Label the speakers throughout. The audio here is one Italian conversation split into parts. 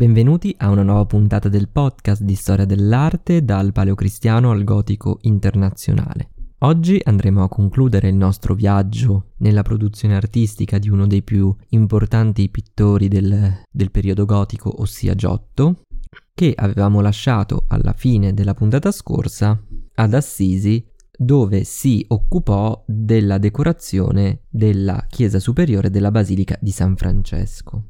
Speaker 1: Benvenuti a una nuova puntata del podcast di storia dell'arte dal paleocristiano al gotico internazionale. Oggi andremo a concludere il nostro viaggio nella produzione artistica di uno dei più importanti pittori del, del periodo gotico, ossia Giotto, che avevamo lasciato alla fine della puntata scorsa ad Assisi dove si occupò della decorazione della chiesa superiore della Basilica di San Francesco.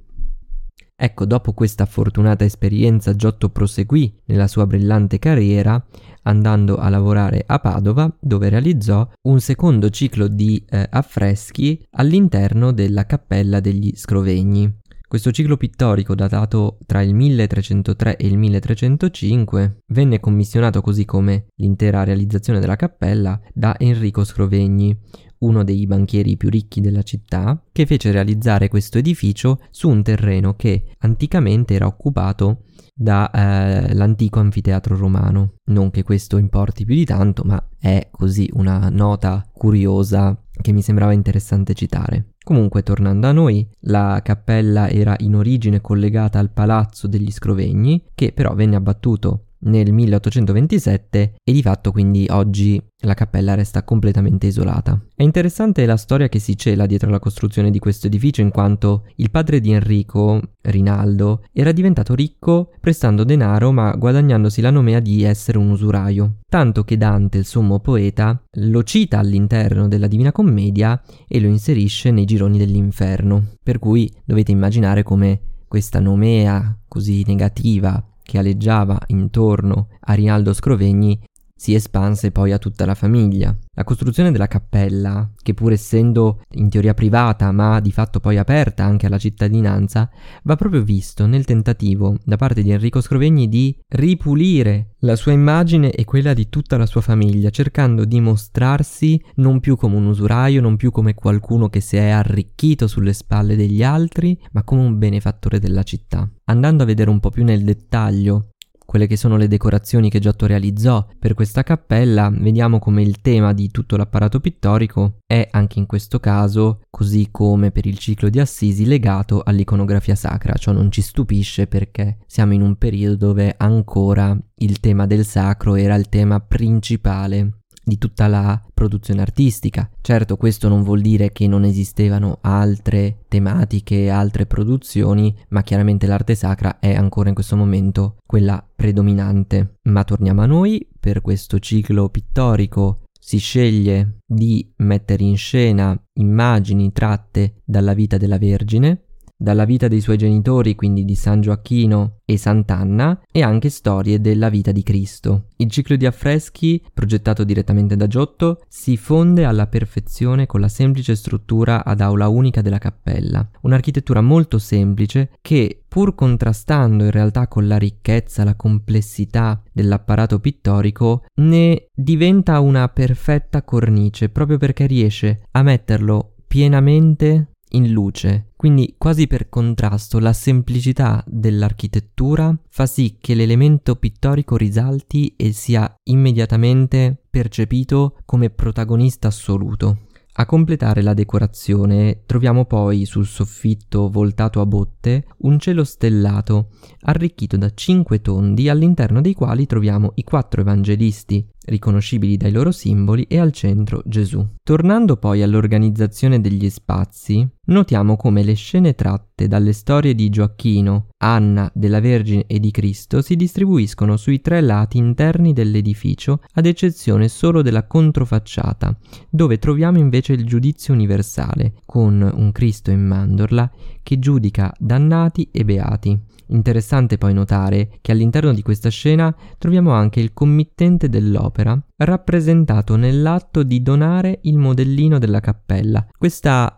Speaker 1: Ecco, dopo questa fortunata esperienza Giotto proseguì nella sua brillante carriera andando a lavorare a Padova dove realizzò un secondo ciclo di eh, affreschi all'interno della cappella degli Scrovegni. Questo ciclo pittorico, datato tra il 1303 e il 1305, venne commissionato così come l'intera realizzazione della cappella da Enrico Scrovegni, uno dei banchieri più ricchi della città, che fece realizzare questo edificio su un terreno che anticamente era occupato dall'antico eh, anfiteatro romano. Non che questo importi più di tanto, ma è così una nota curiosa che mi sembrava interessante citare. Comunque, tornando a noi, la cappella era in origine collegata al palazzo degli Scrovegni, che però venne abbattuto nel 1827 e di fatto quindi oggi la cappella resta completamente isolata. È interessante la storia che si cela dietro la costruzione di questo edificio in quanto il padre di Enrico, Rinaldo, era diventato ricco prestando denaro ma guadagnandosi la nomea di essere un usuraio, tanto che Dante, il sommo poeta, lo cita all'interno della Divina Commedia e lo inserisce nei gironi dell'inferno, per cui dovete immaginare come questa nomea così negativa che aleggiava intorno a Rinaldo Scrovegni si espanse poi a tutta la famiglia. La costruzione della cappella, che pur essendo in teoria privata ma di fatto poi aperta anche alla cittadinanza, va proprio visto nel tentativo da parte di Enrico Scrovegni di ripulire la sua immagine e quella di tutta la sua famiglia, cercando di mostrarsi non più come un usuraio, non più come qualcuno che si è arricchito sulle spalle degli altri, ma come un benefattore della città. Andando a vedere un po' più nel dettaglio quelle che sono le decorazioni che Giotto realizzò per questa cappella, vediamo come il tema di tutto l'apparato pittorico è anche in questo caso, così come per il ciclo di Assisi, legato all'iconografia sacra. Ciò non ci stupisce perché siamo in un periodo dove ancora il tema del sacro era il tema principale di tutta la produzione artistica. Certo, questo non vuol dire che non esistevano altre tematiche, altre produzioni, ma chiaramente l'arte sacra è ancora in questo momento quella predominante. Ma torniamo a noi, per questo ciclo pittorico si sceglie di mettere in scena immagini tratte dalla vita della Vergine, dalla vita dei suoi genitori, quindi di San Gioacchino e Sant'Anna, e anche storie della vita di Cristo. Il ciclo di affreschi, progettato direttamente da Giotto, si fonde alla perfezione con la semplice struttura ad aula unica della cappella, un'architettura molto semplice che, pur contrastando in realtà con la ricchezza, la complessità dell'apparato pittorico, ne diventa una perfetta cornice proprio perché riesce a metterlo pienamente in luce, quindi quasi per contrasto la semplicità dell'architettura fa sì che l'elemento pittorico risalti e sia immediatamente percepito come protagonista assoluto. A completare la decorazione troviamo poi sul soffitto voltato a botte un cielo stellato arricchito da cinque tondi all'interno dei quali troviamo i quattro evangelisti riconoscibili dai loro simboli e al centro Gesù. Tornando poi all'organizzazione degli spazi, notiamo come le scene tratte dalle storie di Gioacchino, Anna, della Vergine e di Cristo si distribuiscono sui tre lati interni dell'edificio, ad eccezione solo della controfacciata, dove troviamo invece il giudizio universale, con un Cristo in mandorla che giudica dannati e beati. Interessante poi notare che all'interno di questa scena troviamo anche il committente dell'opera, rappresentato nell'atto di donare il modellino della cappella. Questa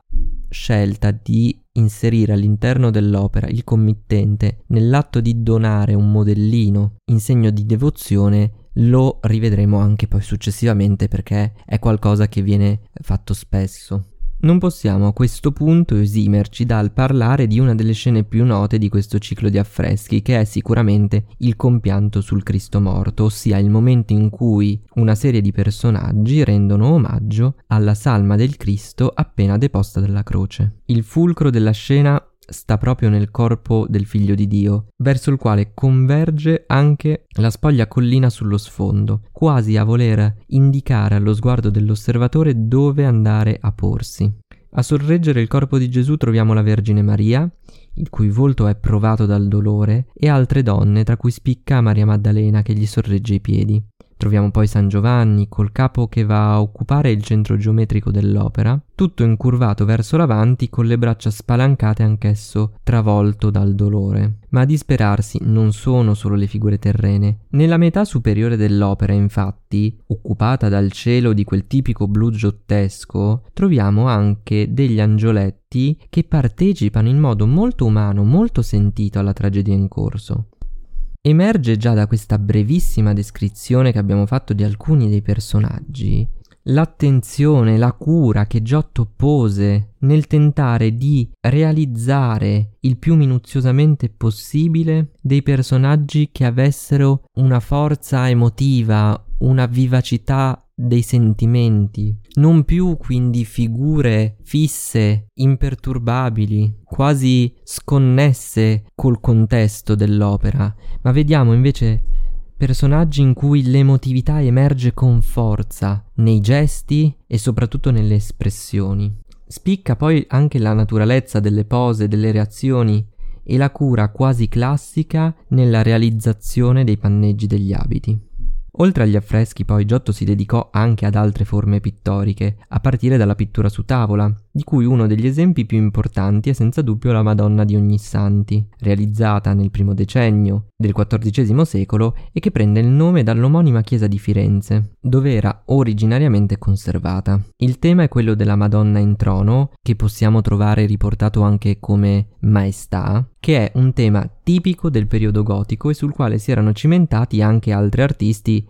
Speaker 1: scelta di inserire all'interno dell'opera il committente nell'atto di donare un modellino in segno di devozione lo rivedremo anche poi successivamente perché è qualcosa che viene fatto spesso. Non possiamo a questo punto esimerci dal parlare di una delle scene più note di questo ciclo di affreschi, che è sicuramente il compianto sul Cristo morto, ossia il momento in cui una serie di personaggi rendono omaggio alla salma del Cristo appena deposta dalla croce. Il fulcro della scena sta proprio nel corpo del figlio di Dio, verso il quale converge anche la spoglia collina sullo sfondo, quasi a voler indicare allo sguardo dell'osservatore dove andare a porsi. A sorreggere il corpo di Gesù troviamo la Vergine Maria, il cui volto è provato dal dolore, e altre donne, tra cui spicca Maria Maddalena che gli sorregge i piedi. Troviamo poi San Giovanni col capo che va a occupare il centro geometrico dell'opera, tutto incurvato verso l'avanti con le braccia spalancate anch'esso travolto dal dolore. Ma a disperarsi non sono solo le figure terrene. Nella metà superiore dell'opera, infatti, occupata dal cielo di quel tipico blu giottesco, troviamo anche degli angioletti che partecipano in modo molto umano, molto sentito alla tragedia in corso. Emerge già da questa brevissima descrizione che abbiamo fatto di alcuni dei personaggi l'attenzione, la cura che Giotto pose nel tentare di realizzare il più minuziosamente possibile dei personaggi che avessero una forza emotiva, una vivacità dei sentimenti, non più quindi figure fisse, imperturbabili, quasi sconnesse col contesto dell'opera, ma vediamo invece personaggi in cui l'emotività emerge con forza nei gesti e soprattutto nelle espressioni. Spicca poi anche la naturalezza delle pose, delle reazioni e la cura quasi classica nella realizzazione dei panneggi degli abiti. Oltre agli affreschi poi Giotto si dedicò anche ad altre forme pittoriche, a partire dalla pittura su tavola, di cui uno degli esempi più importanti è senza dubbio la Madonna di Ognissanti, realizzata nel primo decennio del XIV secolo e che prende il nome dall'omonima chiesa di Firenze, dove era originariamente conservata. Il tema è quello della Madonna in trono, che possiamo trovare riportato anche come Maestà, che è un tema tipico del periodo gotico e sul quale si erano cimentati anche altri artisti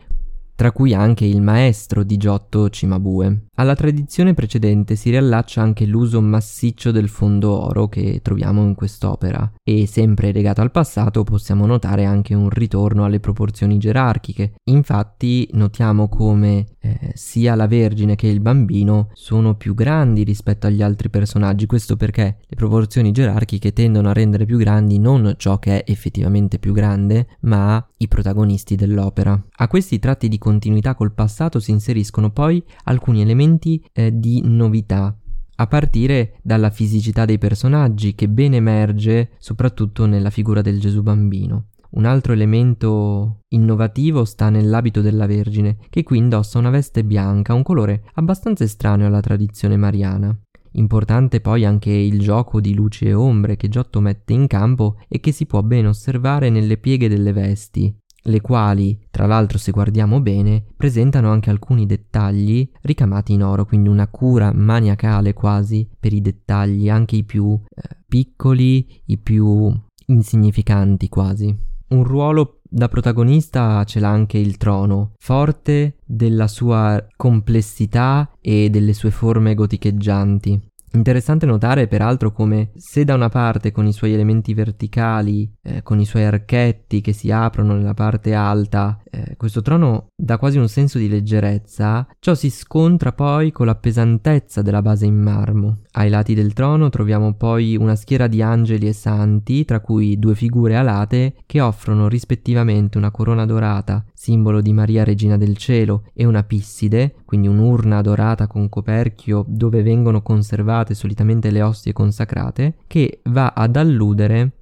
Speaker 1: tra cui anche il maestro di Giotto Cimabue. Alla tradizione precedente si riallaccia anche l'uso massiccio del fondo oro che troviamo in quest'opera e sempre legato al passato possiamo notare anche un ritorno alle proporzioni gerarchiche. Infatti notiamo come eh, sia la Vergine che il bambino sono più grandi rispetto agli altri personaggi, questo perché le proporzioni gerarchiche tendono a rendere più grandi non ciò che è effettivamente più grande, ma i protagonisti dell'opera. A questi tratti di continuità col passato si inseriscono poi alcuni elementi eh, di novità, a partire dalla fisicità dei personaggi che ben emerge soprattutto nella figura del Gesù bambino. Un altro elemento innovativo sta nell'abito della Vergine, che qui indossa una veste bianca, un colore abbastanza estraneo alla tradizione mariana. Importante poi anche il gioco di luci e ombre che Giotto mette in campo e che si può ben osservare nelle pieghe delle vesti, le quali, tra l'altro se guardiamo bene, presentano anche alcuni dettagli ricamati in oro, quindi una cura maniacale quasi per i dettagli, anche i più eh, piccoli, i più insignificanti quasi. Un ruolo da protagonista ce l'ha anche il trono, forte della sua complessità e delle sue forme goticheggianti. Interessante notare peraltro come se da una parte con i suoi elementi verticali, eh, con i suoi archetti che si aprono nella parte alta, eh, questo trono dà quasi un senso di leggerezza, ciò si scontra poi con la pesantezza della base in marmo. Ai lati del trono troviamo poi una schiera di angeli e santi, tra cui due figure alate che offrono rispettivamente una corona dorata, simbolo di Maria Regina del Cielo, e una pisside, quindi un'urna dorata con coperchio dove vengono conservate solitamente le ostie consacrate, che va ad alludere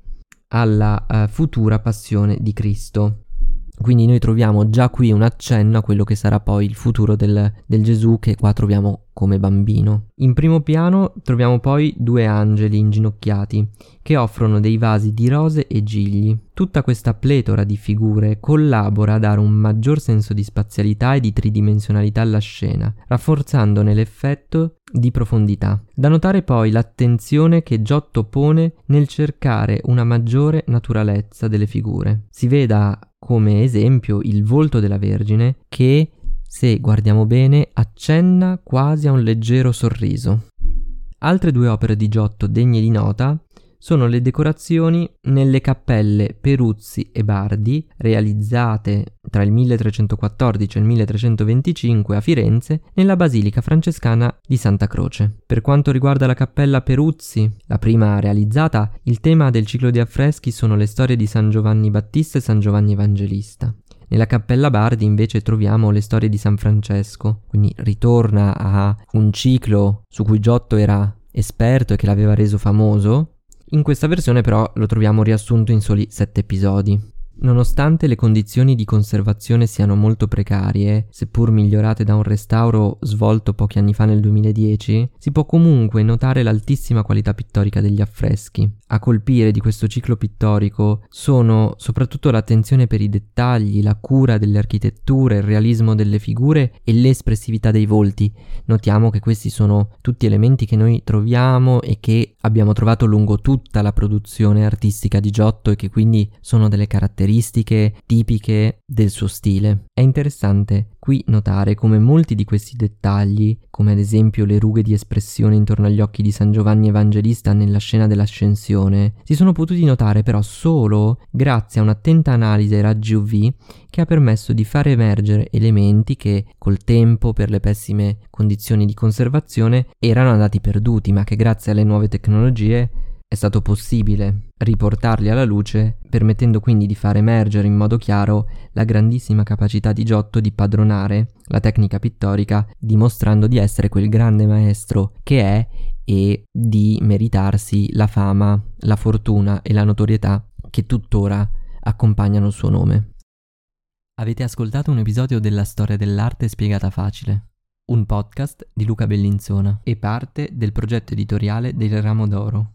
Speaker 1: alla uh, futura passione di Cristo. Quindi noi troviamo già qui un accenno a quello che sarà poi il futuro del, del Gesù che qua troviamo come bambino. In primo piano troviamo poi due angeli inginocchiati che offrono dei vasi di rose e gigli. Tutta questa pletora di figure collabora a dare un maggior senso di spazialità e di tridimensionalità alla scena, rafforzandone l'effetto di profondità. Da notare poi l'attenzione che Giotto pone nel cercare una maggiore naturalezza delle figure. Si veda come esempio il volto della Vergine che se guardiamo bene, accenna quasi a un leggero sorriso. Altre due opere di Giotto degne di nota sono le decorazioni nelle cappelle Peruzzi e Bardi realizzate tra il 1314 e il 1325 a Firenze nella Basilica francescana di Santa Croce. Per quanto riguarda la cappella Peruzzi, la prima realizzata, il tema del ciclo di affreschi sono le storie di San Giovanni Battista e San Giovanni Evangelista. Nella Cappella Bardi invece troviamo le storie di San Francesco, quindi ritorna a un ciclo su cui Giotto era esperto e che l'aveva reso famoso. In questa versione però lo troviamo riassunto in soli sette episodi. Nonostante le condizioni di conservazione siano molto precarie, seppur migliorate da un restauro svolto pochi anni fa nel 2010, si può comunque notare l'altissima qualità pittorica degli affreschi. A colpire di questo ciclo pittorico sono soprattutto l'attenzione per i dettagli, la cura delle architetture, il realismo delle figure e l'espressività dei volti. Notiamo che questi sono tutti elementi che noi troviamo e che abbiamo trovato lungo tutta la produzione artistica di Giotto e che quindi sono delle caratteristiche caratteristiche tipiche del suo stile. È interessante qui notare come molti di questi dettagli, come ad esempio le rughe di espressione intorno agli occhi di San Giovanni Evangelista nella scena dell'ascensione, si sono potuti notare però solo grazie a un'attenta analisi ai raggi UV che ha permesso di far emergere elementi che col tempo, per le pessime condizioni di conservazione, erano andati perduti, ma che grazie alle nuove tecnologie è stato possibile riportarli alla luce, permettendo quindi di far emergere in modo chiaro la grandissima capacità di Giotto di padronare la tecnica pittorica, dimostrando di essere quel grande maestro che è e di meritarsi la fama, la fortuna e la notorietà che tuttora accompagnano il suo nome. Avete ascoltato un episodio della storia dell'arte spiegata facile, un podcast di Luca Bellinzona e parte del progetto editoriale del Ramo d'Oro